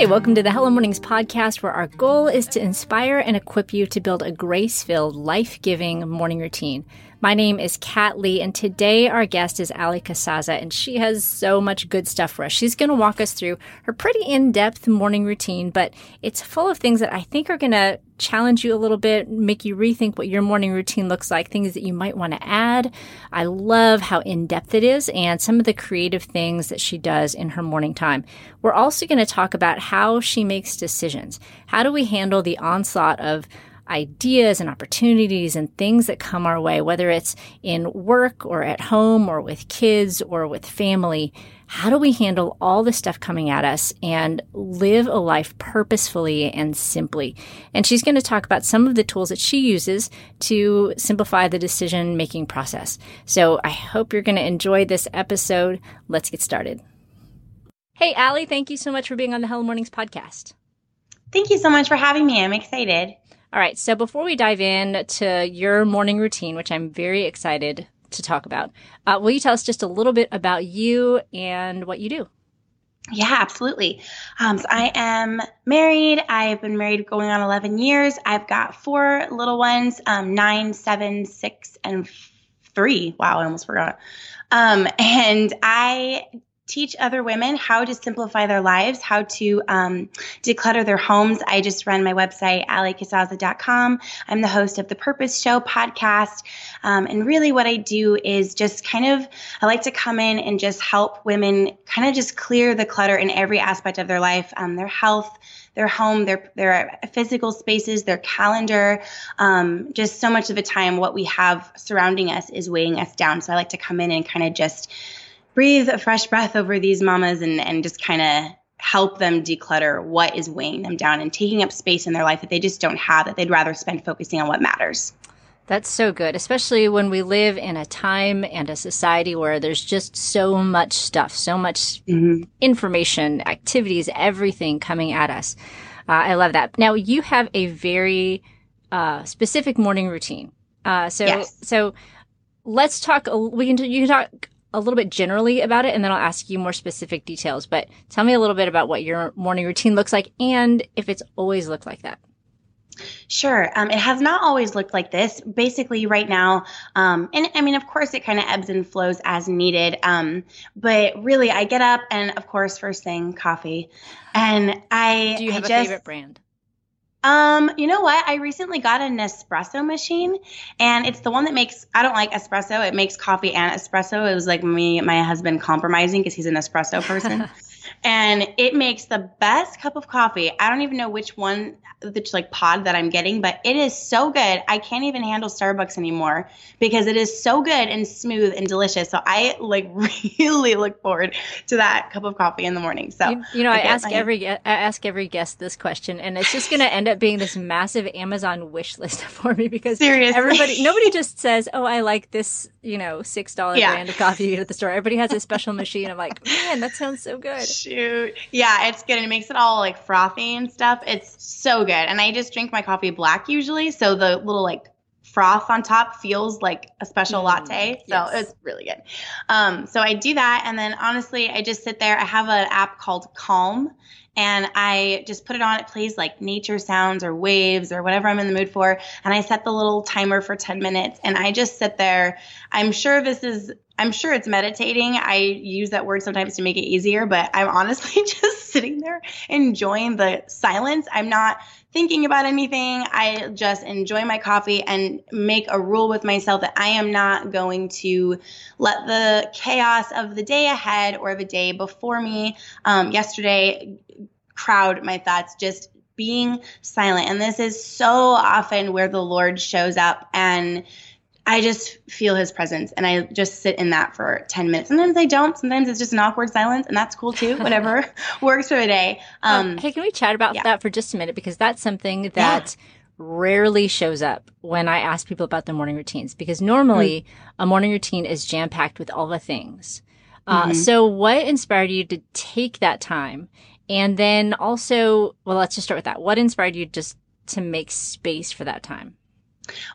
Hey, welcome to the Hello Mornings podcast, where our goal is to inspire and equip you to build a grace filled, life giving morning routine. My name is Kat Lee, and today our guest is Allie Casazza, and she has so much good stuff for us. She's going to walk us through her pretty in depth morning routine, but it's full of things that I think are going to challenge you a little bit, make you rethink what your morning routine looks like, things that you might want to add. I love how in depth it is and some of the creative things that she does in her morning time. We're also going to talk about how she makes decisions. How do we handle the onslaught of ideas and opportunities and things that come our way, whether it's in work or at home or with kids or with family. How do we handle all the stuff coming at us and live a life purposefully and simply? And she's going to talk about some of the tools that she uses to simplify the decision making process. So I hope you're going to enjoy this episode. Let's get started. Hey, Allie, thank you so much for being on the Hello Mornings podcast. Thank you so much for having me. I'm excited. All right. So before we dive in to your morning routine, which I'm very excited to talk about, uh, will you tell us just a little bit about you and what you do? Yeah, absolutely. Um, so I am married. I've been married going on 11 years. I've got four little ones um, nine, seven, six, and three. Wow, I almost forgot. Um, and I teach other women how to simplify their lives, how to um, declutter their homes. I just run my website, alliecasazza.com. I'm the host of the Purpose Show podcast. Um, and really, what I do is just kind of, I like to come in and just help women kind of just clear the clutter in every aspect of their life, um, their health, their home, their their physical spaces, their calendar. Um, just so much of the time, what we have surrounding us is weighing us down. So I like to come in and kind of just breathe a fresh breath over these mamas and, and just kind of help them declutter what is weighing them down and taking up space in their life that they just don't have that they'd rather spend focusing on what matters. That's so good, especially when we live in a time and a society where there's just so much stuff, so much mm-hmm. information, activities, everything coming at us. Uh, I love that. Now you have a very uh, specific morning routine. Uh, so, yes. so let's talk. We can you can talk a little bit generally about it and then I'll ask you more specific details. But tell me a little bit about what your morning routine looks like and if it's always looked like that. Sure. Um, it has not always looked like this. Basically, right now, um, and I mean, of course, it kind of ebbs and flows as needed. Um, but really, I get up and, of course, first thing, coffee. And I do you have I a just, favorite brand? Um, you know what? I recently got an espresso machine and it's the one that makes I don't like espresso. It makes coffee and espresso. It was like me my husband compromising because he's an espresso person. and it makes the best cup of coffee. I don't even know which one, which like pod that I'm getting, but it is so good. I can't even handle Starbucks anymore because it is so good and smooth and delicious. So I like really look forward to that cup of coffee in the morning. So you, you know, I, I ask my, every I ask every guest this question, and it's just going to end up being this massive Amazon wish list for me because seriously, everybody, nobody just says, "Oh, I like this," you know, six dollar yeah. brand of coffee you get at the store. Everybody has a special machine. I'm like, man, that sounds so good shoot. Yeah, it's good. And it makes it all like frothy and stuff. It's so good. And I just drink my coffee black usually. So the little like froth on top feels like a special mm, latte. So yes. it's really good. Um, so I do that. And then honestly, I just sit there. I have an app called Calm and I just put it on. It plays like nature sounds or waves or whatever I'm in the mood for. And I set the little timer for 10 minutes and I just sit there. I'm sure this is I'm sure it's meditating. I use that word sometimes to make it easier, but I'm honestly just sitting there enjoying the silence. I'm not thinking about anything. I just enjoy my coffee and make a rule with myself that I am not going to let the chaos of the day ahead or the day before me um, yesterday crowd my thoughts. Just being silent. And this is so often where the Lord shows up and I just feel his presence and I just sit in that for 10 minutes. Sometimes I don't. Sometimes it's just an awkward silence and that's cool too. Whatever works for the day. Um, hey, can we chat about yeah. that for just a minute? Because that's something that yeah. rarely shows up when I ask people about their morning routines because normally mm-hmm. a morning routine is jam packed with all the things. Uh, mm-hmm. So what inspired you to take that time? And then also, well, let's just start with that. What inspired you just to make space for that time?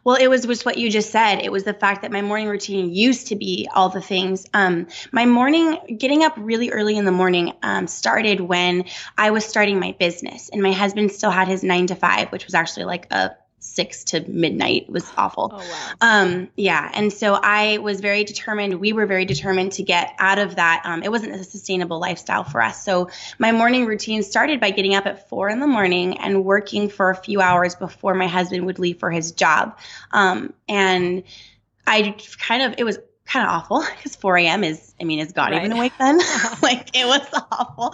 Well, it was just what you just said. It was the fact that my morning routine used to be all the things. Um, my morning, getting up really early in the morning, um, started when I was starting my business, and my husband still had his nine to five, which was actually like a six to midnight. It was awful. Oh, wow. Um, yeah. And so I was very determined. We were very determined to get out of that. Um, it wasn't a sustainable lifestyle for us. So my morning routine started by getting up at four in the morning and working for a few hours before my husband would leave for his job. Um, and I kind of, it was kind of awful because 4 a.m. is, I mean, is God right. even awake then? like it was awful.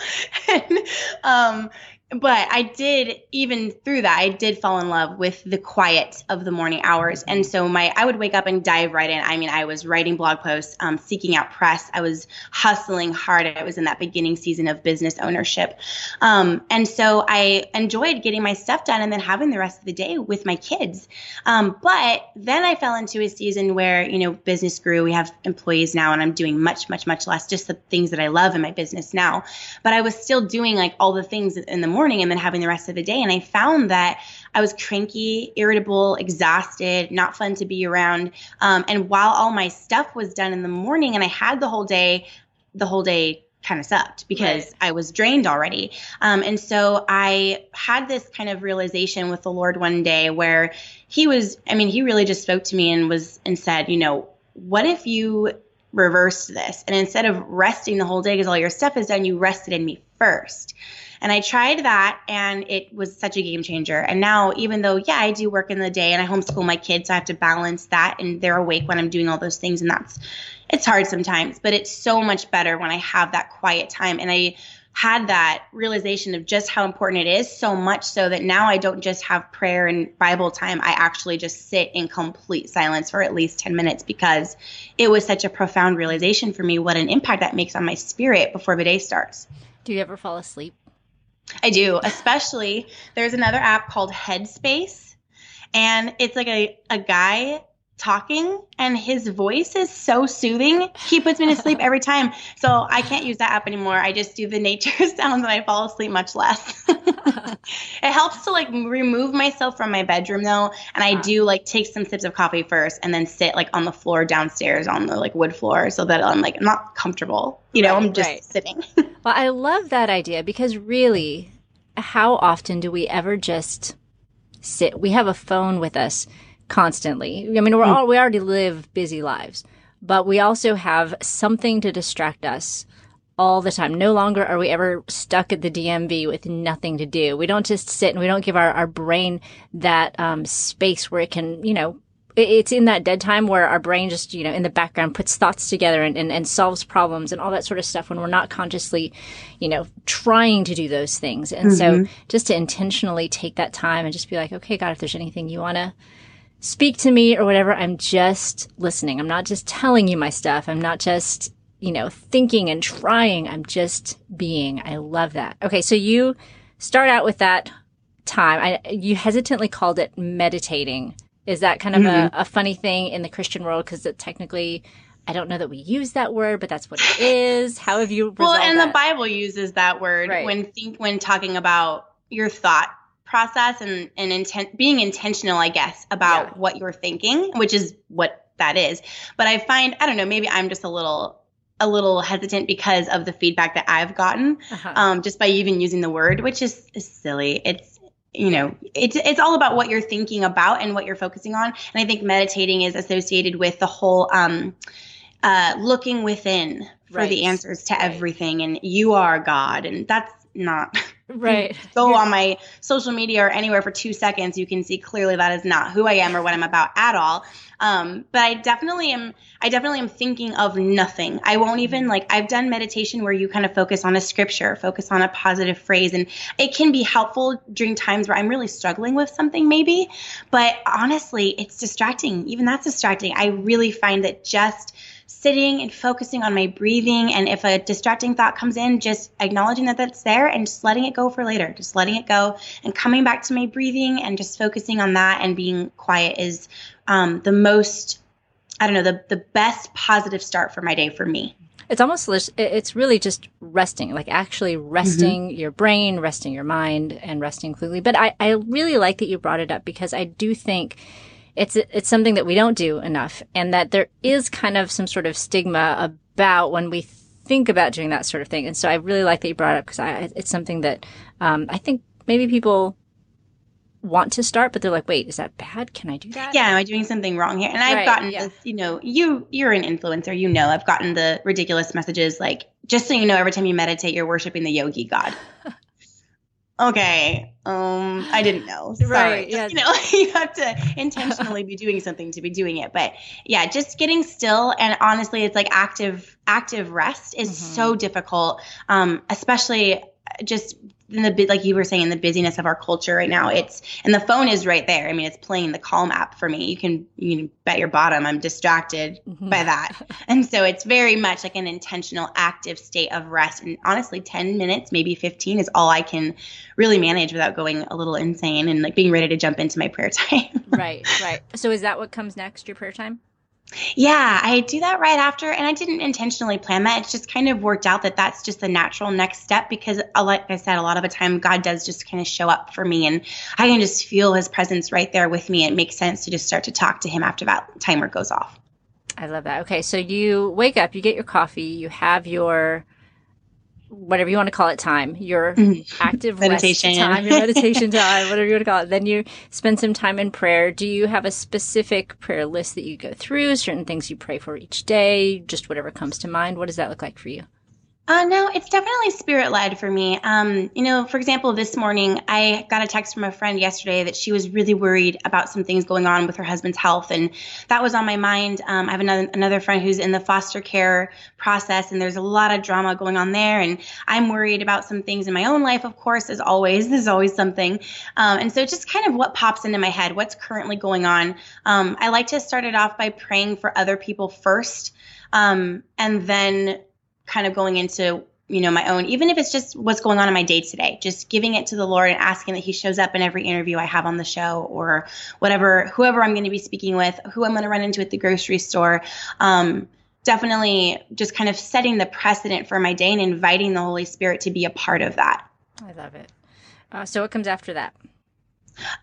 and, um, but I did even through that I did fall in love with the quiet of the morning hours. And so my I would wake up and dive right in. I mean I was writing blog posts um, seeking out press. I was hustling hard. I was in that beginning season of business ownership. Um, and so I enjoyed getting my stuff done and then having the rest of the day with my kids. Um, but then I fell into a season where you know business grew. We have employees now and I'm doing much much much less just the things that I love in my business now. But I was still doing like all the things in the morning morning and then having the rest of the day. And I found that I was cranky, irritable, exhausted, not fun to be around. Um, and while all my stuff was done in the morning and I had the whole day, the whole day kind of sucked because right. I was drained already. Um, and so I had this kind of realization with the Lord one day where he was, I mean, he really just spoke to me and was, and said, you know, what if you reversed this? And instead of resting the whole day because all your stuff is done, you rested in me first. And I tried that and it was such a game changer. And now, even though, yeah, I do work in the day and I homeschool my kids, so I have to balance that and they're awake when I'm doing all those things. And that's, it's hard sometimes, but it's so much better when I have that quiet time. And I, had that realization of just how important it is so much so that now I don't just have prayer and Bible time. I actually just sit in complete silence for at least 10 minutes because it was such a profound realization for me what an impact that makes on my spirit before the day starts. Do you ever fall asleep? I do, especially there's another app called Headspace and it's like a, a guy talking and his voice is so soothing. He puts me to sleep every time. So I can't use that app anymore. I just do the nature sounds and I fall asleep much less. it helps to like remove myself from my bedroom though. And I uh-huh. do like take some sips of coffee first and then sit like on the floor downstairs on the like wood floor so that I'm like I'm not comfortable. You know, right, I'm just right. sitting. well, I love that idea because really how often do we ever just sit? We have a phone with us constantly. I mean, we're hmm. all, we already live busy lives, but we also have something to distract us all the time. No longer are we ever stuck at the DMV with nothing to do. We don't just sit and we don't give our, our brain that um, space where it can, you know, it's in that dead time where our brain just, you know, in the background puts thoughts together and, and, and solves problems and all that sort of stuff when we're not consciously, you know, trying to do those things. And mm-hmm. so just to intentionally take that time and just be like, okay, God, if there's anything you want to speak to me or whatever, I'm just listening. I'm not just telling you my stuff. I'm not just, you know, thinking and trying. I'm just being. I love that. Okay. So you start out with that time. I, you hesitantly called it meditating. Is that kind of mm-hmm. a, a funny thing in the Christian world? Cause it technically, I don't know that we use that word, but that's what it is. How have you? Well, and that? the Bible uses that word right. when think when talking about your thought process and and intent being intentional i guess about yeah. what you're thinking which is what that is but i find i don't know maybe i'm just a little a little hesitant because of the feedback that i've gotten uh-huh. um, just by even using the word which is, is silly it's you know it's it's all about what you're thinking about and what you're focusing on and i think meditating is associated with the whole um, uh, looking within for right. the answers to right. everything and you are god and that's not right. go yeah. on my social media or anywhere for two seconds you can see clearly that is not who i am or what i'm about at all. Um, but i definitely am i definitely am thinking of nothing. I won't even like i've done meditation where you kind of focus on a scripture focus on a positive phrase and it can be helpful during times where i'm really struggling with something maybe. But honestly it's distracting. Even that's distracting. I really find that just sitting and focusing on my breathing. And if a distracting thought comes in, just acknowledging that that's there and just letting it go for later, just letting it go and coming back to my breathing and just focusing on that and being quiet is um, the most, I don't know, the, the best positive start for my day for me. It's almost, it's really just resting, like actually resting mm-hmm. your brain, resting your mind, and resting completely. But I, I really like that you brought it up because I do think it's it's something that we don't do enough, and that there is kind of some sort of stigma about when we think about doing that sort of thing. And so I really like that you brought it up because it's something that um, I think maybe people want to start, but they're like, wait, is that bad? Can I do that? Yeah, am I doing something wrong here? And I've right, gotten yeah. this, you know, you you're an influencer, you know, I've gotten the ridiculous messages like, just so you know, every time you meditate, you're worshiping the yogi god. okay, um, I didn't know. Sorry. Right. Yeah. You know, you have to intentionally be doing something to be doing it. But yeah, just getting still and honestly, it's like active active rest is mm-hmm. so difficult. Um, especially just in the like you were saying in the busyness of our culture right now it's and the phone is right there. I mean it's playing the calm app for me. You can you can bet your bottom. I'm distracted mm-hmm. by that. And so it's very much like an intentional active state of rest. And honestly 10 minutes maybe 15 is all i can really manage without going a little insane and like being ready to jump into my prayer time. Right right. So is that what comes next your prayer time yeah, I do that right after, and I didn't intentionally plan that. It's just kind of worked out that that's just the natural next step because, uh, like I said, a lot of the time God does just kind of show up for me, and I can just feel His presence right there with me. It makes sense to just start to talk to Him after that timer goes off. I love that. Okay, so you wake up, you get your coffee, you have your whatever you want to call it time, your mm-hmm. active meditation time, your meditation time, whatever you want to call it. Then you spend some time in prayer. Do you have a specific prayer list that you go through, certain things you pray for each day, just whatever comes to mind? What does that look like for you? Uh, no, it's definitely spirit led for me. Um, you know, for example, this morning I got a text from a friend yesterday that she was really worried about some things going on with her husband's health, and that was on my mind. Um, I have another another friend who's in the foster care process, and there's a lot of drama going on there, and I'm worried about some things in my own life. Of course, as always, there's always something, um, and so just kind of what pops into my head, what's currently going on. Um, I like to start it off by praying for other people first, um, and then kind of going into you know my own even if it's just what's going on in my day today just giving it to the lord and asking that he shows up in every interview i have on the show or whatever whoever i'm going to be speaking with who i'm going to run into at the grocery store. Um, definitely just kind of setting the precedent for my day and inviting the holy spirit to be a part of that. I love it. Uh, so what comes after that?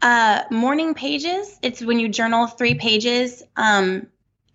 Uh, morning pages. It's when you journal three pages. Um,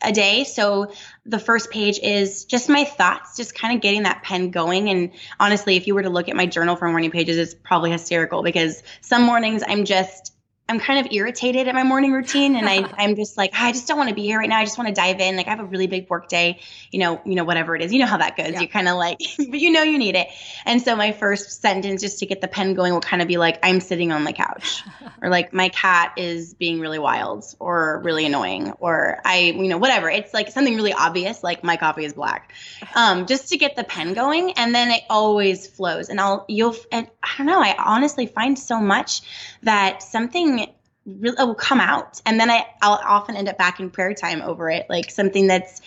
a day. So the first page is just my thoughts, just kind of getting that pen going. And honestly, if you were to look at my journal for morning pages, it's probably hysterical because some mornings I'm just I'm kind of irritated at my morning routine and I, I'm just like, I just don't want to be here right now. I just want to dive in. Like I have a really big work day, you know, you know, whatever it is, you know how that goes. Yeah. You're kind of like, but you know, you need it. And so my first sentence just to get the pen going will kind of be like, I'm sitting on the couch or like my cat is being really wild or really annoying or I, you know, whatever. It's like something really obvious, like my coffee is black, um, just to get the pen going. And then it always flows and I'll, you'll, and I don't know, I honestly find so much that something really will come out. And then I, i'll often end up back in prayer time over it like something that's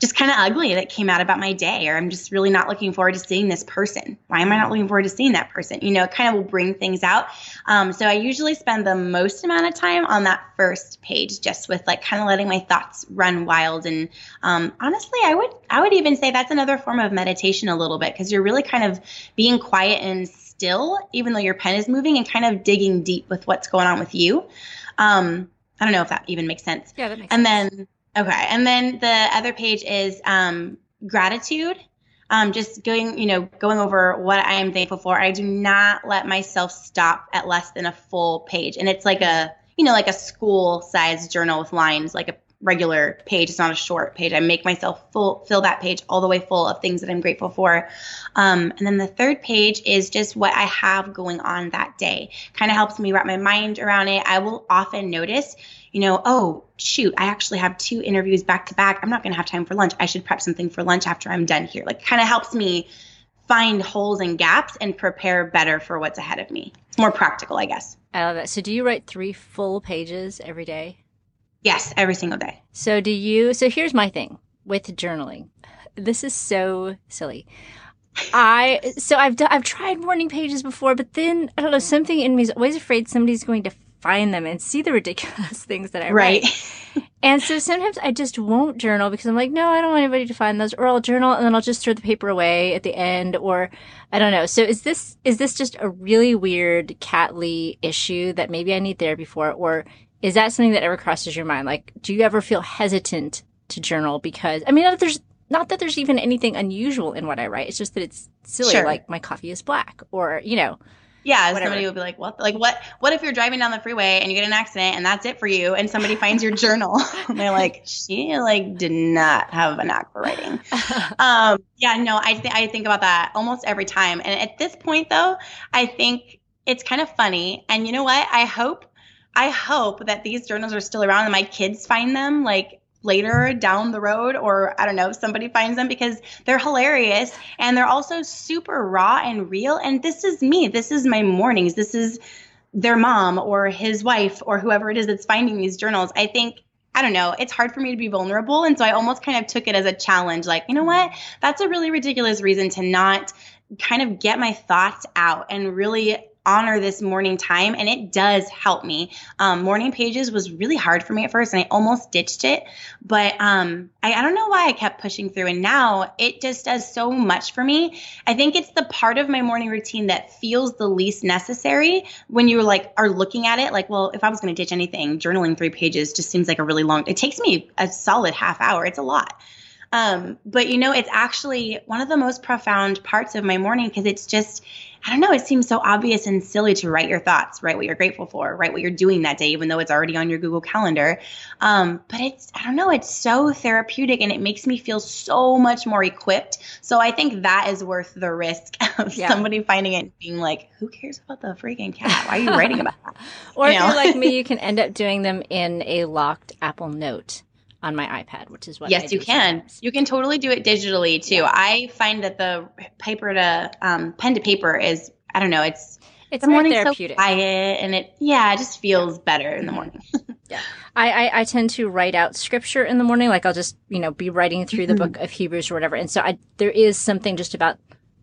just kind of ugly that came out about my day or i'm just really not looking forward to seeing this person. Why am i not looking forward to seeing that person? You know it kind of will bring things out. Um, so i usually spend the most amount of time on that first page just with like kind of letting my thoughts run wild. And um, honestly i would i would even say that's another form of meditation a little bit because you're really kind of being quiet and still, even though your pen is moving, and kind of digging deep with what's going on with you. Um, I don't know if that even makes sense. Yeah, that makes and sense. And then, okay. And then the other page is um, gratitude. Um, just going, you know, going over what I am thankful for. I do not let myself stop at less than a full page. And it's like a, you know, like a school size journal with lines, like a regular page. It's not a short page. I make myself full fill that page all the way full of things that I'm grateful for. Um, and then the third page is just what I have going on that day. Kind of helps me wrap my mind around it. I will often notice, you know, oh shoot, I actually have two interviews back to back. I'm not going to have time for lunch. I should prep something for lunch after I'm done here. Like kind of helps me find holes and gaps and prepare better for what's ahead of me. It's more practical, I guess. I love that. So do you write three full pages every day? Yes, every single day. So do you so here's my thing with journaling. This is so silly. I so I've done, I've tried morning pages before, but then I don't know something in me is always afraid somebody's going to find them and see the ridiculous things that I right. write. and so sometimes I just won't journal because I'm like, no, I don't want anybody to find those, or I'll journal and then I'll just throw the paper away at the end, or I don't know. So is this is this just a really weird Kat Lee issue that maybe I need therapy for, or is that something that ever crosses your mind? Like, do you ever feel hesitant to journal because I mean, not that there's not that there's even anything unusual in what I write. It's just that it's silly. Sure. Like my coffee is black, or you know. Yeah, whatever. somebody will be like, "What? Like what? What if you're driving down the freeway and you get an accident and that's it for you?" And somebody finds your journal, and they're like, "She like did not have a knack for writing." um, yeah, no, I th- I think about that almost every time. And at this point, though, I think it's kind of funny. And you know what? I hope I hope that these journals are still around and my kids find them like later down the road or I don't know, somebody finds them because they're hilarious and they're also super raw and real and this is me. This is my mornings. This is their mom or his wife or whoever it is that's finding these journals. I think I don't know, it's hard for me to be vulnerable and so I almost kind of took it as a challenge like, you know what? That's a really ridiculous reason to not kind of get my thoughts out and really honor this morning time and it does help me. Um, morning pages was really hard for me at first and i almost ditched it but um, I, I, don't know why i kept pushing through and now it just does so much for me. I think it's the part of my morning routine that feels the least necessary when you like are looking at it like well if i was going to ditch anything journaling three pages just seems like a really long it takes me a solid half hour it's a lot um, but you know, it's actually one of the most profound parts of my morning because it's just, I don't know, it seems so obvious and silly to write your thoughts, write what you're grateful for, write what you're doing that day, even though it's already on your Google Calendar. Um, but it's, I don't know, it's so therapeutic and it makes me feel so much more equipped. So I think that is worth the risk of yeah. somebody finding it and being like, who cares about the freaking cat? Why are you writing about that? or you if you're like me, you can end up doing them in a locked Apple Note on my iPad, which is what. Yes, you can. Sometimes. You can totally do it digitally too. Yeah. I find that the paper to um, pen to paper is I don't know. It's it's the morning therapeutic. so quiet, and it yeah, it just feels yeah. better in the mm-hmm. morning. yeah, I, I, I tend to write out scripture in the morning. Like I'll just you know be writing through the mm-hmm. book of Hebrews or whatever, and so I there is something just about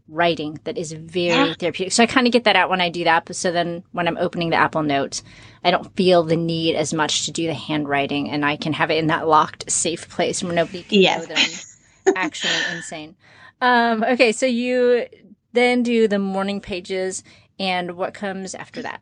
writing that is very yeah. therapeutic. So I kind of get that out when I do that. But so then when I'm opening the Apple Notes, I don't feel the need as much to do the handwriting and I can have it in that locked, safe place where nobody can yes. know that I'm actually insane. Um, okay. So you then do the morning pages and what comes after that?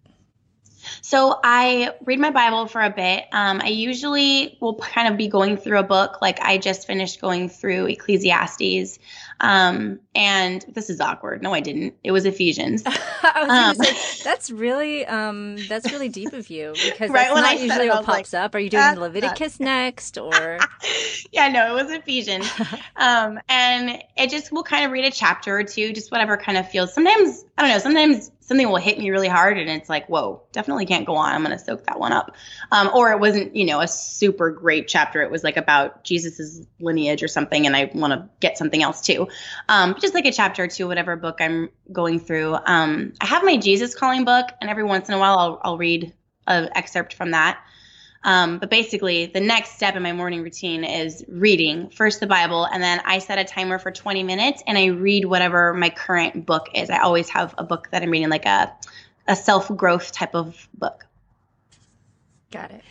So I read my Bible for a bit. Um, I usually will kind of be going through a book. Like I just finished going through Ecclesiastes. Um, and this is awkward. No, I didn't. It was Ephesians. I was um, say, that's really, um, that's really deep of you because right that's not I usually what pops like, up. Are you doing Leviticus next or? yeah, no, it was Ephesians. um, and it just will kind of read a chapter or two, just whatever kind of feels. Sometimes I don't know. Sometimes something will hit me really hard and it's like, whoa, definitely can't go on. I'm going to soak that one up. Um, or it wasn't, you know, a super great chapter. It was like about Jesus's lineage or something. And I want to get something else too. Um, just like a chapter or two, whatever book I'm going through. Um, I have my Jesus calling book and every once in a while I'll, I'll read an excerpt from that. Um, but basically, the next step in my morning routine is reading first the Bible, and then I set a timer for 20 minutes and I read whatever my current book is. I always have a book that I'm reading, like a, a self growth type of book. Got it.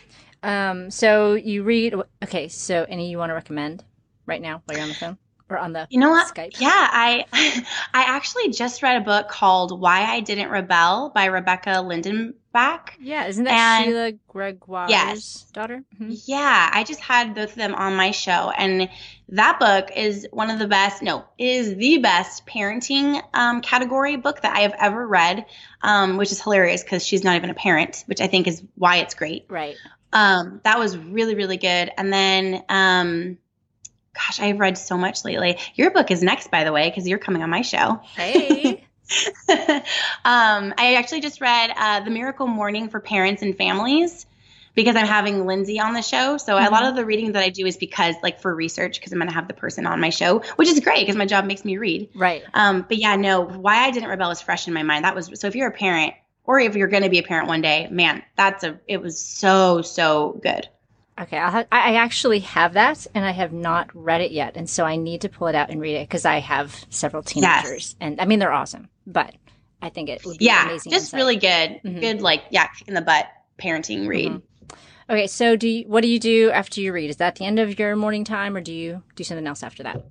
Um, so you read, okay, so any you want to recommend right now while you're on the phone? Or on the you know what Skype. Yeah, I I actually just read a book called Why I Didn't Rebel by Rebecca Lindenbach. Yeah, isn't that and, Sheila Gregoire's yes. daughter? Mm-hmm. Yeah, I just had both of them on my show, and that book is one of the best. No, is the best parenting um, category book that I have ever read, um, which is hilarious because she's not even a parent, which I think is why it's great. Right. Um, that was really really good, and then um gosh, I've read so much lately. Your book is next, by the way, because you're coming on my show. Hey. um, I actually just read uh, The Miracle Morning for Parents and Families because I'm having Lindsay on the show. So mm-hmm. a lot mm-hmm. of the reading that I do is because, like, for research, because I'm going to have the person on my show, which is great because my job makes me read. Right. Um, but yeah, no, why I didn't rebel is fresh in my mind. That was so. If you're a parent, or if you're going to be a parent one day, man, that's a. It was so so good. Okay, ha- i actually have that, and I have not read it yet, and so I need to pull it out and read it because I have several teenagers, yes. and I mean they're awesome, but I think it would be yeah, amazing. just insight. really good, mm-hmm. good like yeah, kick in the butt parenting read. Mm-hmm. Okay, so do you, what do you do after you read? Is that the end of your morning time, or do you do something else after that?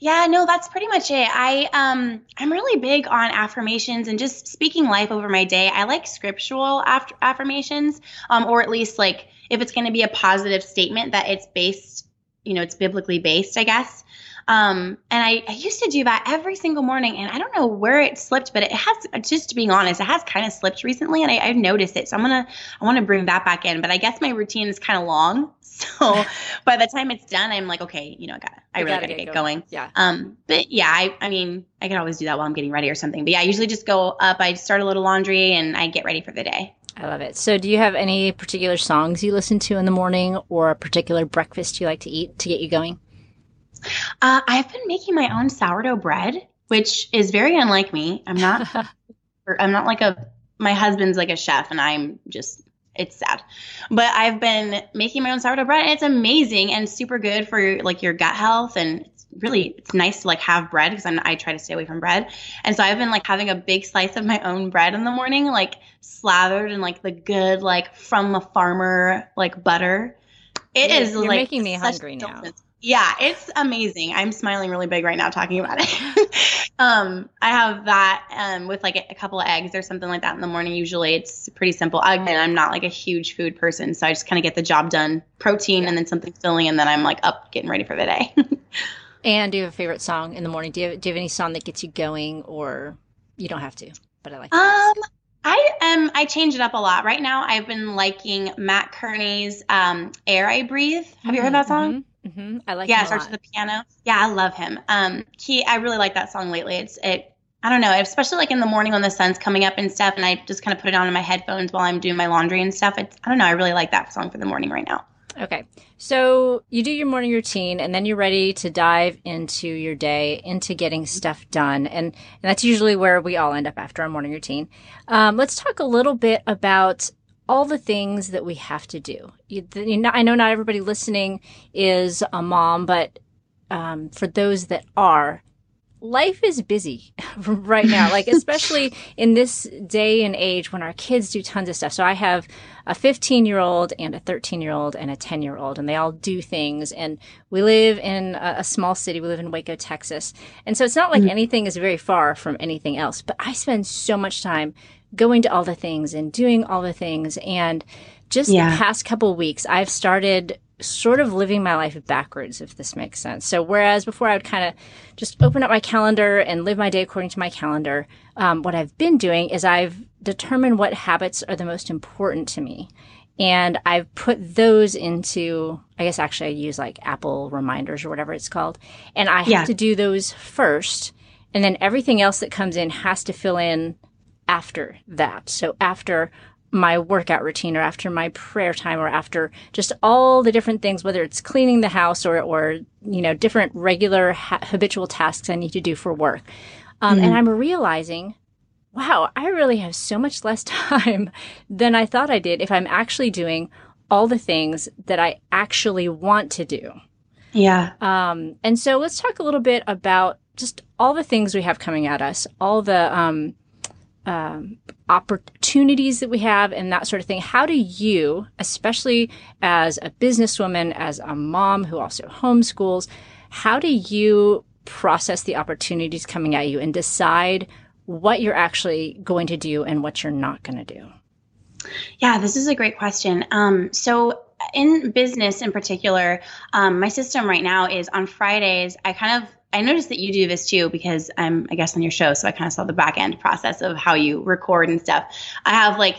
Yeah, no, that's pretty much it. I um I'm really big on affirmations and just speaking life over my day. I like scriptural after affirmations, um, or at least like if it's going to be a positive statement that it's based, you know, it's biblically based, I guess. Um, and I, I used to do that every single morning, and I don't know where it slipped, but it has. Just being honest, it has kind of slipped recently, and I, I've noticed it. So I'm gonna, I want to bring that back in. But I guess my routine is kind of long, so by the time it's done, I'm like, okay, you know, I got, I really gotta, gotta get, going. going. Yeah. Um, but yeah, I, I mean, I can always do that while I'm getting ready or something. But yeah, I usually just go up. I start a little laundry, and I get ready for the day. I love it. So, do you have any particular songs you listen to in the morning, or a particular breakfast you like to eat to get you going? Uh, I've been making my own sourdough bread, which is very unlike me. I'm not. I'm not like a. My husband's like a chef, and I'm just. It's sad, but I've been making my own sourdough bread, and it's amazing and super good for like your gut health, and really it's nice to like have bread because I'm try to stay away from bread, and so I've been like having a big slice of my own bread in the morning, like slathered in like the good like from a farmer like butter. It you're, is you're like making me hungry now. Yeah, it's amazing. I'm smiling really big right now talking about it. um, I have that um, with like a, a, couple of eggs or something like that in the morning. Usually it's pretty simple. Again, I'm not like a huge food person, so I just kind of get the job done. Protein yeah. and then something filling, and then I'm like up getting ready for the day. and do you have a favorite song in the morning? Do you have, do you have any song that gets you going, or you don't have to? But I like. Um, I um I change it up a lot. Right now, I've been liking Mat Kearney's um, "Air I Breathe." Have mm-hmm, you heard that song? Mm-hmm. Mm-hmm. I like. Yeah, starts with the piano. Yeah, I love him. Um, he, I really like that song lately. It's it. I don't know, especially like in the morning when the sun's coming up and stuff, and I just kind of put it on in my headphones while I'm doing my laundry and stuff. It's I don't know, I really like that song for the morning right now. Okay. So you do your morning routine and then you're ready to dive into your day, into getting stuff done. And, and that's usually where we all end up after our morning routine. Um, let's talk a little bit about all the things that we have to do. You, you know, I know not everybody listening is a mom, but um, for those that are, life is busy right now, like especially in this day and age when our kids do tons of stuff. So I have a 15 year old and a 13 year old and a 10 year old, and they all do things. And we live in a, a, small city. We live in Waco, Texas. And so it's not like mm-hmm. anything is very far from anything else, but I spend so much time going to all the things and doing all the things. And just yeah. the past couple weeks, I've started sort of living my life backwards, if this makes sense. So, whereas before I would kind of just open up my calendar and live my day according to my calendar, um, what I've been doing is I've determined what habits are the most important to me. And I've put those into, I guess actually I use like Apple reminders or whatever it's called. And I have yeah. to do those first. And then everything else that comes in has to fill in after that. So after my workout routine or after my prayer time or after just all the different things, whether it's cleaning the house or, or, you know, different regular ha- habitual tasks I need to do for work. Um, mm-hmm. And I'm realizing, wow, I really have so much less time than I thought I did if I'm actually doing all the things that I actually want to do. Yeah. Um, and so let's talk a little bit about just all the things we have coming at us, all the, um, um, opportunities that we have and that sort of thing. How do you, especially as a businesswoman, as a mom who also homeschools, how do you process the opportunities coming at you and decide what you're actually going to do and what you're not going to do? Yeah, this is a great question. Um, so, in business in particular, um, my system right now is on Fridays, I kind of I noticed that you do this too because I'm, I guess, on your show. So I kind of saw the back end process of how you record and stuff. I have like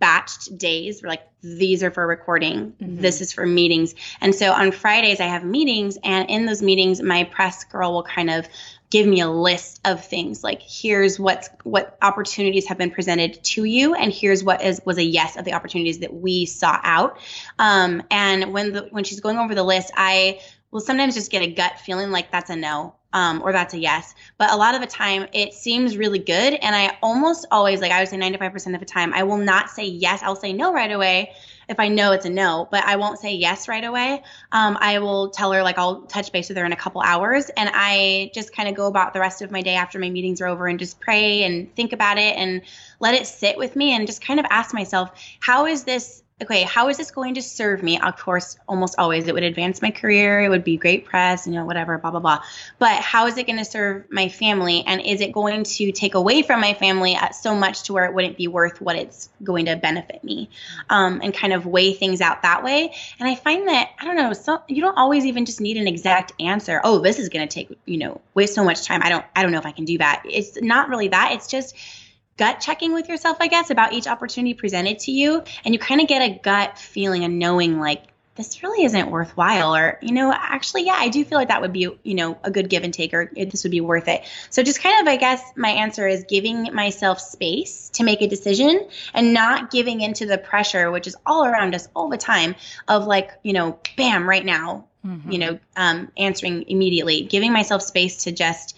batched days where like these are for recording, mm-hmm. this is for meetings. And so on Fridays, I have meetings. And in those meetings, my press girl will kind of give me a list of things like here's what's what opportunities have been presented to you and here's what is was a yes of the opportunities that we saw out um, and when the when she's going over the list i will sometimes just get a gut feeling like that's a no um, or that's a yes. But a lot of the time, it seems really good. And I almost always, like I would say 95% of the time, I will not say yes. I'll say no right away if I know it's a no, but I won't say yes right away. Um, I will tell her, like, I'll touch base with her in a couple hours. And I just kind of go about the rest of my day after my meetings are over and just pray and think about it and let it sit with me and just kind of ask myself, how is this okay, how is this going to serve me? Of course, almost always it would advance my career, it would be great press, you know, whatever, blah, blah, blah. But how is it going to serve my family? And is it going to take away from my family at so much to where it wouldn't be worth what it's going to benefit me? Um, and kind of weigh things out that way. And I find that, I don't know, so you don't always even just need an exact answer. Oh, this is going to take, you know, waste so much time. I don't, I don't know if I can do that. It's not really that. It's just, gut checking with yourself, I guess, about each opportunity presented to you. And you kind of get a gut feeling and knowing like, this really isn't worthwhile or you know actually yeah i do feel like that would be you know a good give and take or this would be worth it so just kind of i guess my answer is giving myself space to make a decision and not giving into the pressure which is all around us all the time of like you know bam right now mm-hmm. you know um, answering immediately giving myself space to just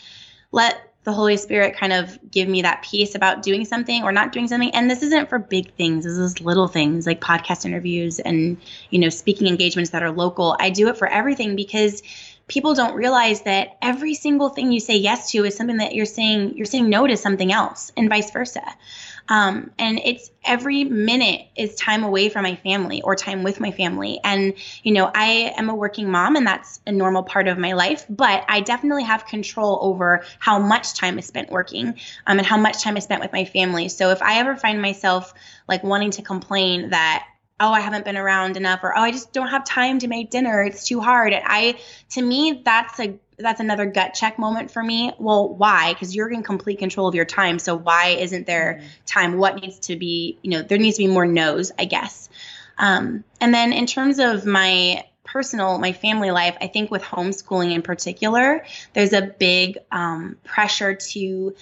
let the Holy Spirit kind of give me that peace about doing something or not doing something. And this isn't for big things. This is little things like podcast interviews and, you know, speaking engagements that are local. I do it for everything because people don't realize that every single thing you say yes to is something that you're saying you're saying no to something else and vice versa. Um, and it's every minute is time away from my family or time with my family. And, you know, I am a working mom and that's a normal part of my life, but I definitely have control over how much time is spent working um, and how much time is spent with my family. So if I ever find myself like wanting to complain that, oh i haven't been around enough or oh i just don't have time to make dinner it's too hard and i to me that's a that's another gut check moment for me. Well, why? Because you're in complete control of your time. So why isn't there mm-hmm. time? What needs to be, you know, there needs to be more no's, I guess. Um, and then in terms of my personal, my family life, I think with homeschooling in particular, there's a big um, pressure to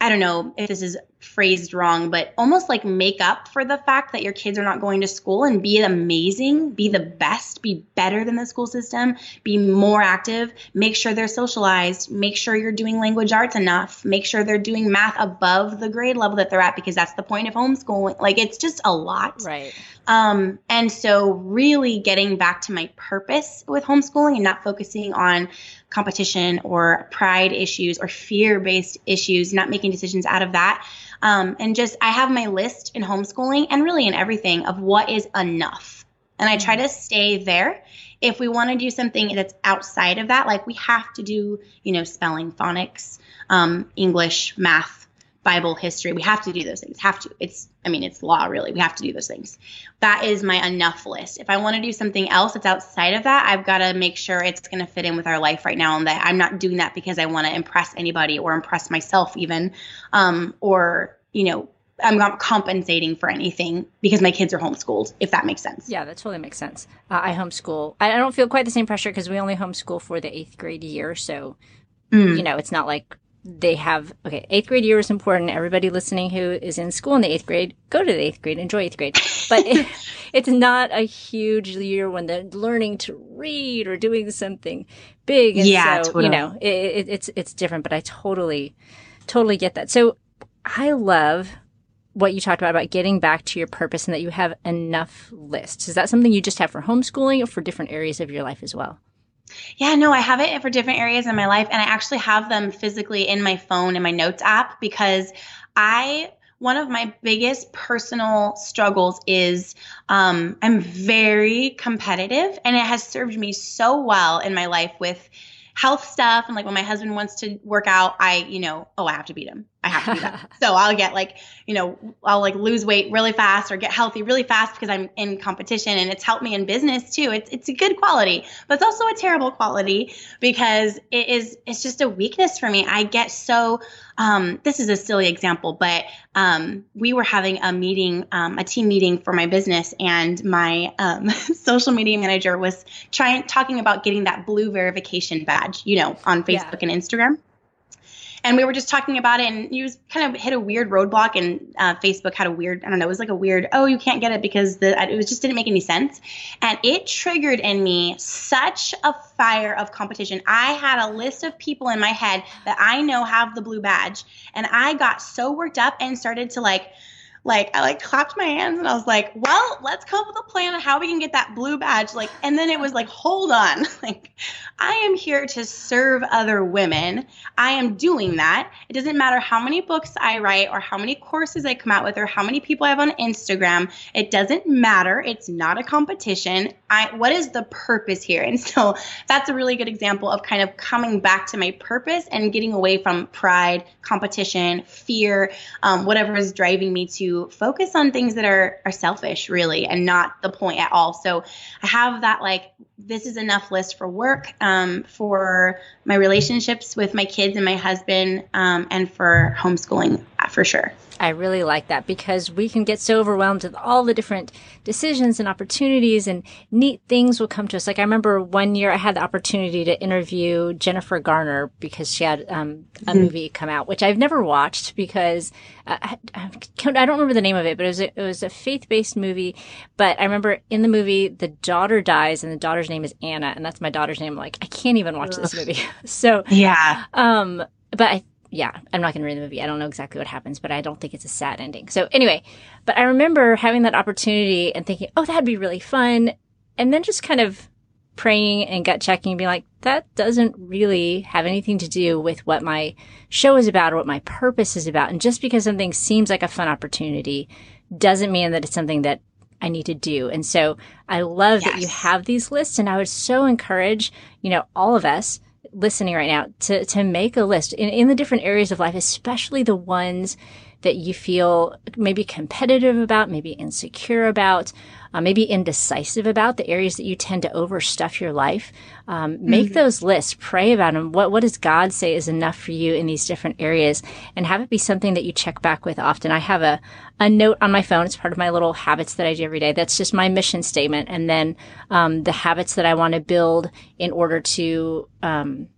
I don't know if this is phrased wrong, but almost like make up for the fact that your kids are not going to school and be amazing, be the best, be better than the school system, be more active, make sure they're socialized, make sure you're doing language arts enough, make sure they're doing math above the grade level that they're at because that's the point of homeschooling. Like it's just a lot. Right. Um, and so really getting back to my purpose with homeschooling and not focusing on competition or pride issues or fear based issues, not making decisions out of that. Um, and just, I have my list in homeschooling and really in everything of what is enough. And I try to stay there. If we want to do something that's outside of that, like we have to do, you know, spelling, phonics, um, English, math, Bible history. We have to do those things. Have to. It's I mean, it's law really. We have to do those things. That is my enough list. If I want to do something else that's outside of that, I've got to make sure it's going to fit in with our life right now and that I'm not doing that because I want to impress anybody or impress myself even um, or, you know, I'm not compensating for anything because my kids are homeschooled, if that makes sense. Yeah, that totally makes sense. Uh, I homeschool. I, don't feel quite the same pressure because we only homeschool for the eighth grade year. So, mm. you know, it's not like they have okay eighth grade year is important. Everybody listening who is in school in the eighth grade go to the eighth grade enjoy eighth grade. But it, it's not a huge year when they're learning to read or doing something big. And yeah so totally. you know it, it, it's it's different but i totally totally get that. So i love what you talked about about getting back to your purpose and that you have enough lists. Is that something you just have for homeschooling or for different areas of your life as well yeah, no, I have it for different areas in my life, and I actually have them physically in my phone in my notes app because I one of my biggest personal struggles is um, I'm very competitive, and it has served me so well in my life with health stuff and like when my husband wants to work out i you know oh i have to beat him i have to do that. So i'll get like you know i'll like lose weight really fast or get healthy really fast because i'm in competition and it's helped me in business too. It's, it's a good quality but it's also a terrible quality because it is it's just a weakness for me. I get so um, this is a silly example, but um, we were having a meeting, um, a team meeting for my business, and my um, social media manager was trying talking about getting that blue verification badge, you know, on Facebook yeah. and Instagram and we were just talking about it and you kind of hit a weird roadblock and uh, facebook had a weird i don't know it was like a weird oh you can't get it because the it was just didn't make any sense. And it triggered in me such a fire of competition. I had a list of people in my head that i know have the blue badge and i got so worked up and started to like like I like clapped my hands and I was like, well, let's come up with a plan on how we can get that blue badge. Like, and then it was like, hold on, like I am here to serve other women. I am doing that. It doesn't matter how many books I write or how many courses I come out with or how many people I have on Instagram. It doesn't matter. It's not a competition. I what is the purpose here? And so that's a really good example of kind of coming back to my purpose and getting away from pride, competition, fear, um, whatever is driving me to focus on things that are are selfish really and not the point at all. So i have that like this is enough list for work um, for my relationships with my kids and my husband um, and for homeschooling uh, for sure I really like that because we can get so overwhelmed with all the different decisions and opportunities and neat things will come to us. Like I remember one year I had the opportunity to interview Jennifer Garner because she had um, a mm-hmm. movie come out, which I've never watched because uh, I, I, don't remember the name of it, but it was a, it was a faith based movie. But I remember in the movie the daughter dies and the daughter's name is Anna, and that's my daughter's name. I'm like I can't even watch Ugh. this movie. so yeah. Um, but I yeah, I'm not going to read the movie. I don't know exactly what happens, but I don't think it's a sad ending. So anyway, but I remember having that opportunity and thinking, oh, that'd be really fun. And then just kind of praying and gut checking and being like, that doesn't really have anything to do with what my show is about or what my purpose is about. And just because something seems like a fun opportunity doesn't mean that it's something that I need to do. And so I love yes. that you have these lists and I would so encourage, you know, all of us listening right now to, to make a list in, in the different areas of life, especially the ones that you feel maybe competitive about, maybe insecure about, uh, maybe indecisive about, the areas that you tend to overstuff your life. Um, make mm-hmm. those lists, pray about them. What, what does God say is enough for you in these different areas and have it be something that you check back with often. I have a, a note on my phone. It's part of my little habits that I do every day. That's just my mission statement. And then, um, the habits that I want to build in order to, um,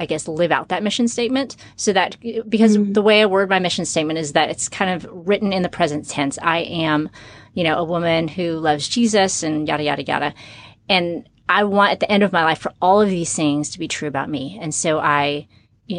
I guess, live out that mission statement. So that, because mm-hmm. the way I word my mission statement is that it's kind of written in the present tense. I am, you know, a woman who loves Jesus and yada, yada, yada. And I want at the end of my life for all of these things to be true about me. And so I,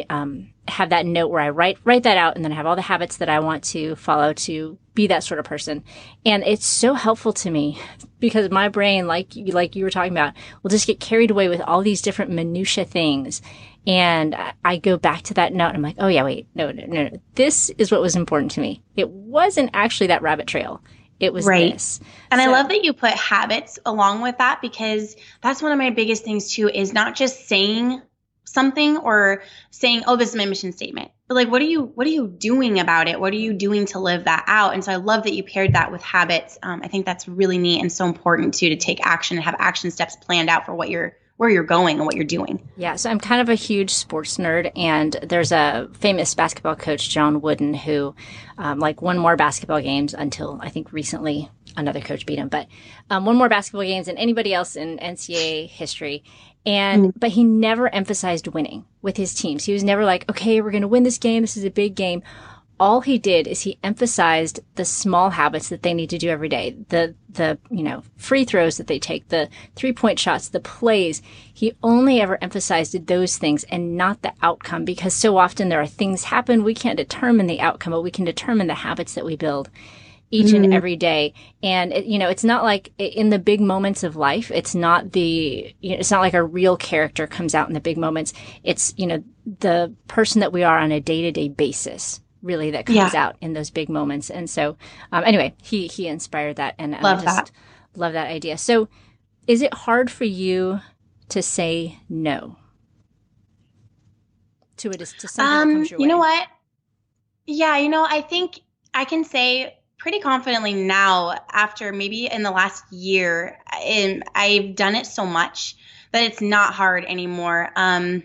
um, have that note where I write write that out and then I have all the habits that I want to follow to be that sort of person. And it's so helpful to me because my brain, like like you were talking about, will just get carried away with all these different minutia things. And I go back to that note and I'm like, oh yeah, wait, no, no, no, no. This is what was important to me. It wasn't actually that rabbit trail. It was right. this. And so, I love that you put habits along with that because that's one of my biggest things too is not just saying something or saying, "Oh, this is my mission statement." But like, what are you what are you doing about it? What are you doing to live that out? And so I love that you paired that with habits. Um, I think that's really neat and so important too to take action and have action steps planned out for what you're where you're going and what you're doing. Yeah, so I'm kind of a huge sports nerd, and there's a famous basketball coach, John Wooden, who um, like won more basketball games until I think recently another coach beat him, but um, won more basketball games than anybody else in NCAA history. And, mm-hmm. but he never emphasized winning with his teams. He was never like, okay, we're going to win this game. This is a big game all he did is he emphasized the small habits that they need to do every day. The, the, you know, free throws that they take, the three point shots, the plays. He only ever emphasized those things and not the outcome because so often there are things happen. We can't determine the outcome, but we can determine the habits that we build each mm-hmm. and every day. And, it, you know, it's not like in the big moments of life, it's not the, you know, it's not like a real character comes out in the big moments. It's, you know, the person that we are on a day to day basis really that comes yeah. out in those big moments. And so, um, anyway, he he inspired that, and love I just that. love that idea. So, is it hard for you to say no to it? To something um, that comes your you way? know what? Yeah, you know, I think I can say pretty confidently now after maybe in the last year and I've done it so much that it's not hard anymore. Um,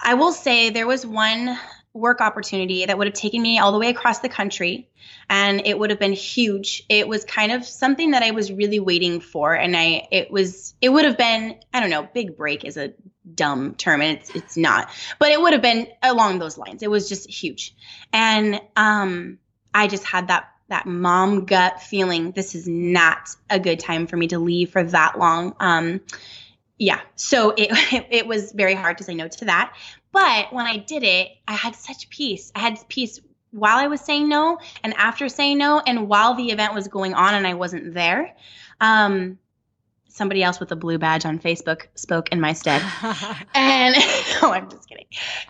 I will say there was one work opportunity that would have taken me all the way across the country and it would have been huge. It was kind of something that i was really waiting for and i it was it would have been i don't know big break is a dumb term and it's it's not but it would have been along those lines. It was just huge. And um i just had that that mom gut feeling this is not a good time for me to leave for that long. Um yeah so it it was very hard to say no to that but when I did it, I had such peace. I had peace while I was saying no and after saying no and while the event was going on and I wasn't there. Um, somebody else with a blue badge on Facebook spoke in my stead. and no, I'm just kidding.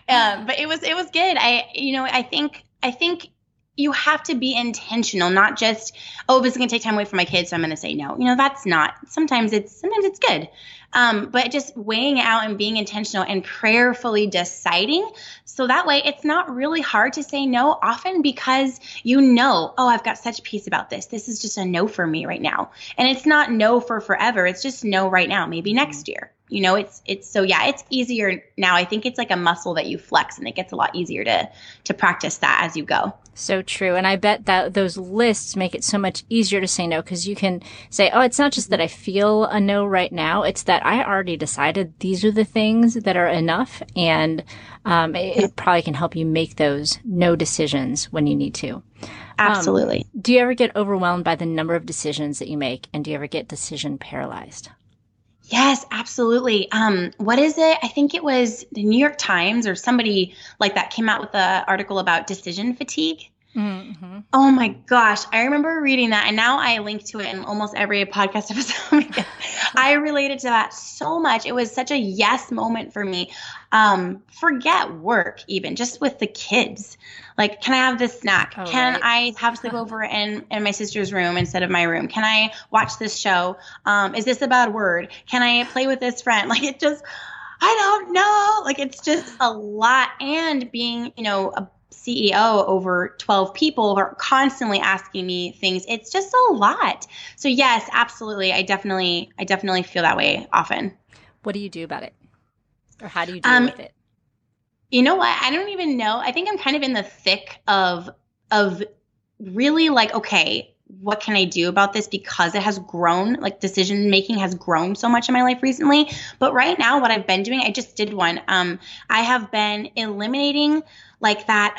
Um, but it was it was good. I you know I think I think you have to be intentional, not just, oh, this is going to take time away from my kids, so I'm going to say no. You know, that's not. Sometimes it's sometimes it's good, um, but just weighing out and being intentional and prayerfully deciding. So that way, it's not really hard to say no. Often because you know, oh, I've got such peace about this. This is just a no for me right now, and it's not no for forever. It's just no right now. Maybe next year you know it's it's so yeah it's easier now. I think it's like a muscle that you flex and it gets a lot easier to to practice that as you go. So true. And i bet that those lists make it so much easier to say no because you can say oh it's not just that i feel a no right now. It's that i already decided these are the things that are enough. And um, it, it, probably can help you make those no decisions when you need to. Absolutely. um, do you ever get overwhelmed by the number of decisions that you make? And do you ever get decision paralyzed Yes, absolutely. Um, what is it? I think it was the New York Times or somebody like that came out with an article about decision fatigue. Mm-hmm. Oh my gosh, I remember reading that, and now I link to it in almost every podcast episode. I related to that so much. It was such a yes moment for me. Um, forget work, even just with the kids. Like, can I have this snack? Oh, can right. I have sleepover in in my sister's room instead of my room? Can I watch this show? Um, is this a bad word? Can I play with this friend? Like, it just. I don't know. Like it's just a lot. And being, you know, a CEO over 12 people who are constantly asking me things. It's just a lot. So yes, absolutely. I definitely I definitely feel that way often. What do you do about it? Or how do you deal um, with it? You know what? I don't even know. I think I'm kind of in the thick of of really like okay, what can I do about this because it has grown, like decision making has grown so much in my life recently. But right now, what I've been doing, I just did one. Um, I have been eliminating like that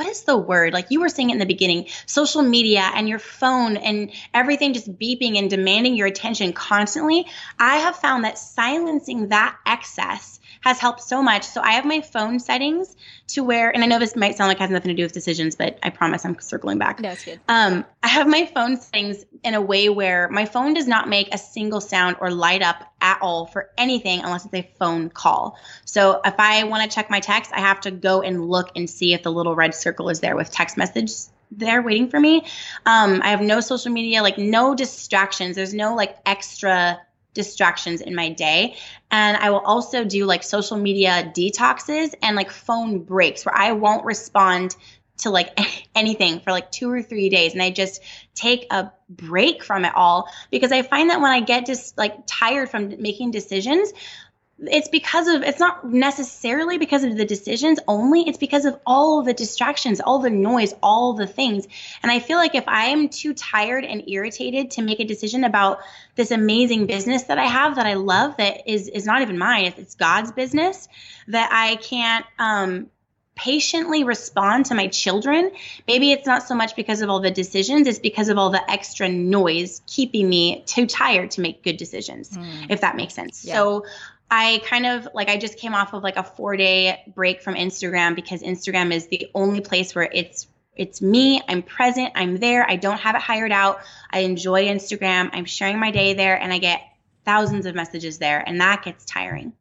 what is the word? Like you were saying in the beginning, social media and your phone and everything just beeping and demanding your attention constantly. I have found that silencing that excess has helped so much. So I have my phone settings to where, and I know this might sound like it has nothing to do with decisions, but I promise I'm circling back. No, it's good. Um, I have my phone settings in a way where my phone does not make a single sound or light up at all for anything unless it's a phone call. So if I want to check my text, I have to go and look and see if the little red circle is there with text message there waiting for me. Um, I have no social media, like no distractions. There's no like extra distractions in my day. And I will also do like social media detoxes and like phone breaks where I won't respond to like anything for like two or three days and I just take a break from it all because I find that when I get just like tired from making decisions, it's because of it's not necessarily because of the decisions only it's because of all the distractions all the noise all the things and i feel like if i'm too tired and irritated to make a decision about this amazing business that i have that i love that is is not even mine it's god's business that i can't um patiently respond to my children, maybe it's not so much because of all the decisions, it's because of all the extra noise keeping me too tired to make good decisions, mm. if that makes sense. Yeah. So I kind of like I just came off of like a 4-day break from Instagram because Instagram is the only place where it's it's me. I'm present. I'm there. I don't have it hired out. I enjoy Instagram. I'm sharing my day there and I get thousands of messages there and that gets tiring.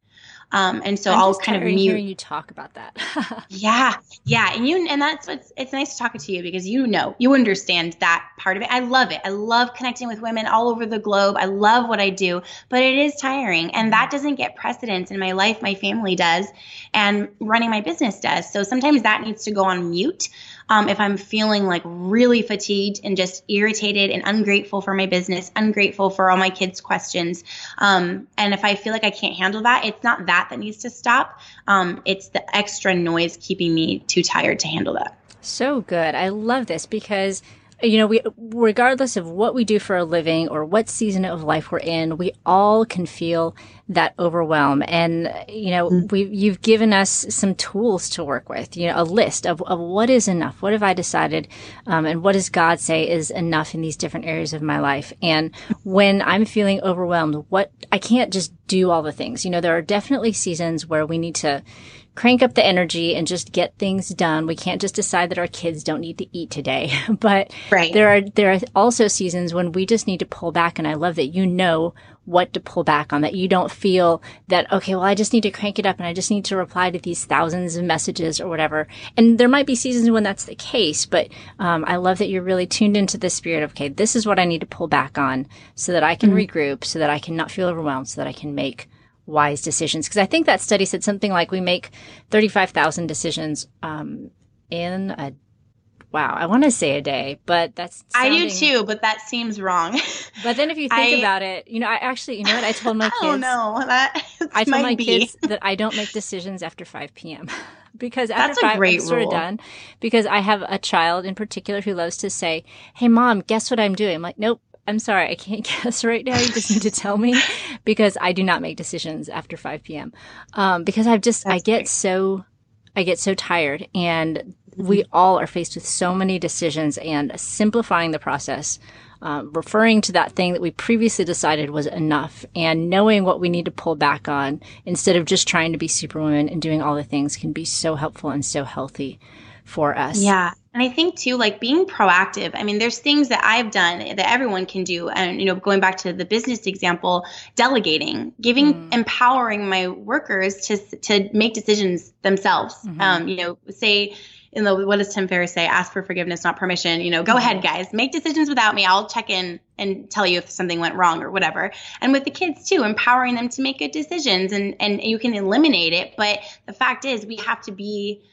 Um, and so i will kind of mute. Hearing you talk about that. yeah, yeah, and you and that's what's it's nice talking to you because you know you understand that part of it. I love it. I love connecting with women all over the globe. I love what I do, but it is tiring, and that doesn't get precedence in my life. My family does, and running my business does. So sometimes that needs to go on mute um, if I'm feeling like really fatigued and just irritated and ungrateful for my business, ungrateful for all my kids' questions, um, and if I feel like I can't handle that, it's not that that needs to stop. Um, it's the extra noise keeping me too tired to handle that. So good. I love this because you know, we, regardless of what we do for a living or what season of life we're in, we all can feel that overwhelm. And, you know, mm-hmm. we, you've given us some tools to work with, you know, a list of, of what is enough. What have I decided? Um, and what does God say is enough in these different areas of my life? And when I'm feeling overwhelmed, what I can't just do all the things. You know, there are definitely seasons where we need to crank up the energy and just get things done. We can't just decide that our kids don't need to eat today. but right. there are there are also seasons when we just need to pull back and I love that you know what to pull back on that you don't feel that okay well i just need to crank it up and i just need to reply to these thousands of messages or whatever and there might be seasons when that's the case but um, i love that you're really tuned into the spirit of okay this is what i need to pull back on so that i can mm-hmm. regroup so that i can not feel overwhelmed so that i can make wise decisions because i think that study said something like we make 35000 decisions um, in a wow, I want to say a day, but that's sounding... I do too, but that seems wrong. but then if you think I... about it, you know, I actually, you know what? I told my kids. Oh no, that I told my be. kids that I don't make decisions after 5 p.m. because after That's 5 I'm sort of done because I have a child in particular who loves to say, "Hey mom, guess what I'm doing?" I'm like, "Nope, I'm sorry, I can't guess right now. You just need to tell me because I do not make decisions after 5 p.m. Um, because I've just, That's I get great. so, I get so tired and we all are faced with so many decisions and simplifying the process, um, referring to that thing that we previously decided was enough and knowing what we need to pull back on instead of just trying to be superwoman and doing all the things can be so helpful and so healthy for us. Yeah. And I think too, like being proactive. I mean, there's things that I've done that everyone can do. And, you know, going back to the business example, delegating, giving, mm. empowering my workers to, to make decisions themselves. Mm-hmm. Um, you know, say, in the what does Tim Ferriss say? Ask for forgiveness, not permission. You know, go mm-hmm. ahead, guys, make decisions without me. I'll check in and tell you if something went wrong or whatever. And with the kids too, empowering them to make good decisions, and and you can eliminate it. But the fact is, we have to be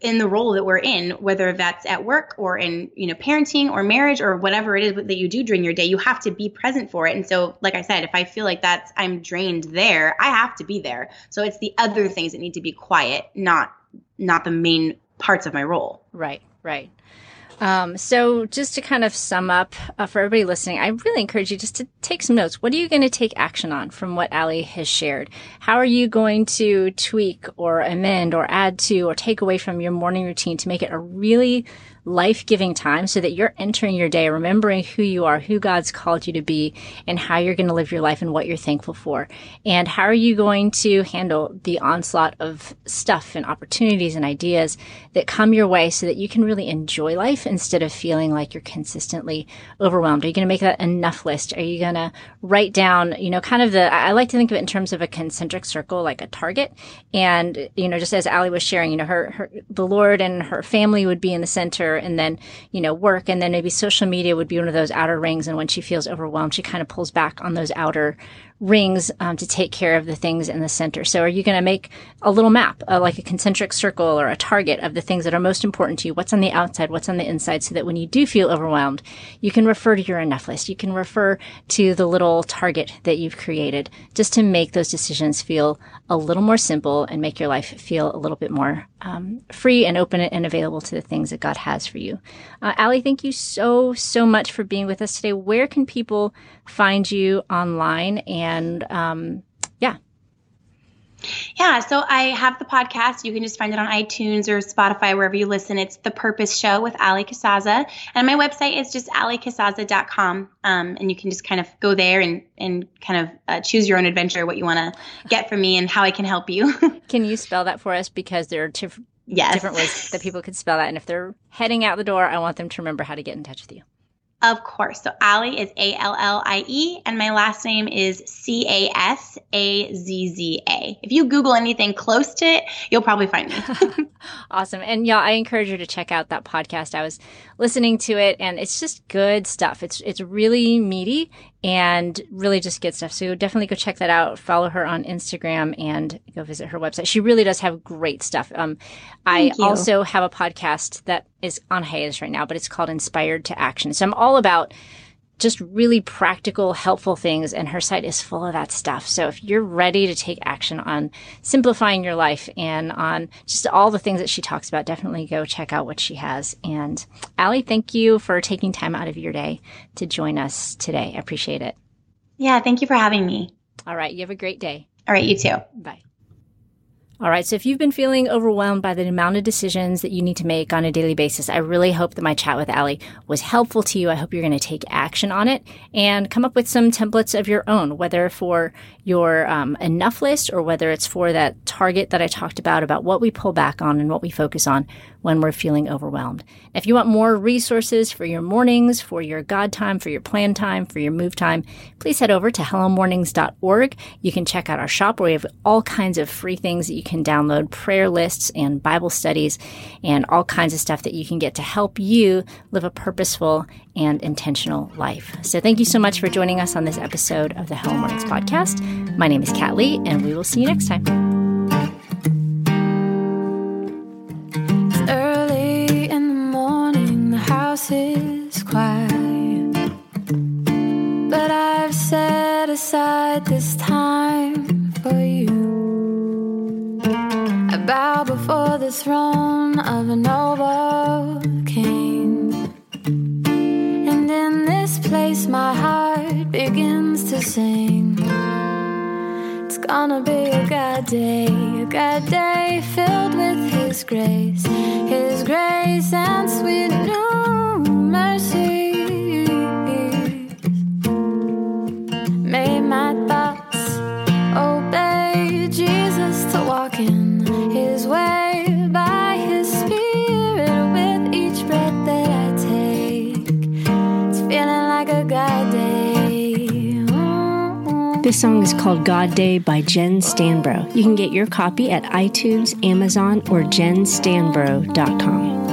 in the role that we're in, whether that's at work or in you know parenting or marriage or whatever it is that you do during your day, you have to be present for it. And so, like I said, if I feel like that's I'm drained there, I have to be there. So it's the other things that need to be quiet, not not the main parts of my role. Right, right. Um, so just to kind of sum up uh, for everybody listening, I really encourage you just to take some notes. What are you going to take action on from what Allie has shared? How are you going to tweak or amend or add to or take away from your morning routine to make it a really life giving time so that you're entering your day remembering who you are, who God's called you to be, and how you're going to live your life and what you're thankful for. And how are you going to handle the onslaught of stuff and opportunities and ideas that come your way so that you can really enjoy life instead of feeling like you're consistently overwhelmed? Are you going to make that enough list? Are you going to write down, you know, kind of the, I like to think of it in terms of a concentric circle, like a target. And, you know, just as Allie was sharing, you know, her, her, the Lord and her family would be in the center and then, you know, work. And then maybe social media would be one of those outer rings. And when she feels overwhelmed, she kind of pulls back on those outer rings um, to take care of the things in the center. So are you going to make a little map, uh, like a concentric circle or a target of the things that are most important to you? What's on the outside? What's on the inside? So that when you do feel overwhelmed, you can refer to your enough list. You can refer to the little target that you've created just to make those decisions feel a little more simple and make your life feel a little bit more um, free and open and available to the things that God has for you. Uh, Allie, thank you so, so much for being with us today. Where can people find you online? And um, yeah. Yeah, so I have the podcast. You can just find it on iTunes or Spotify, wherever you listen. It's The Purpose Show with Allie Casazza. And my website is just alliecasazza.com. Um, and you can just kind of go there and, and kind of uh, choose your own adventure, what you want to get from me and how I can help you. can you spell that for us? Because there are yes. different ways that people could spell that. And if they're heading out the door, I want them to remember how to get in touch with you. Of course. So Allie is A L L I E, and my last name is C A S A Z Z A. If you Google anything close to it, you'll probably find me. awesome. And y'all, I encourage you to check out that podcast. I was listening to it, and it's just good stuff. It's it's really meaty and really just good stuff. So definitely go check that out. Follow her on Instagram and go visit her website. She really does have great stuff. Um, I you. also have a podcast that is on hiatus right now, but it's called Inspired to Action. So I'm all about just really practical, helpful things. And her site is full of that stuff. So if you're ready to take action on simplifying your life and on just all the things that she talks about, definitely go check out what she has. And Allie, thank you for taking time out of your day to join us today. I appreciate it. Yeah. Thank you for having me. All right. You have a great day. All right. You too. Bye. All right, so if you've been feeling overwhelmed by the amount of decisions that you need to make on a daily basis, I really hope that my chat with Allie was helpful to you. I hope you're going to take action on it and come up with some templates of your own, whether for your um, enough list or whether it's for that target that I talked about, about what we pull back on and what we focus on when we're feeling overwhelmed. If you want more resources for your mornings, for your God time, for your plan time, for your move time, please head over to hellomornings.org. You can check out our shop where we have all kinds of free things that you can download, prayer lists and Bible studies and all kinds of stuff that you can get to help you live a purposeful and intentional life. So thank you so much for joining us on this episode of the Hello Mornings podcast. My name is Kat Lee, and we will see you next time. It's early in the morning, the house is quiet. But I've set aside this time for you. Bow before the throne of a noble king. And in this place, my heart begins to sing. It's gonna be a God day, a God day filled with His grace, His grace and sweet news. This song is called God Day by Jen Stanbro. You can get your copy at iTunes, Amazon, or jenstanbro.com.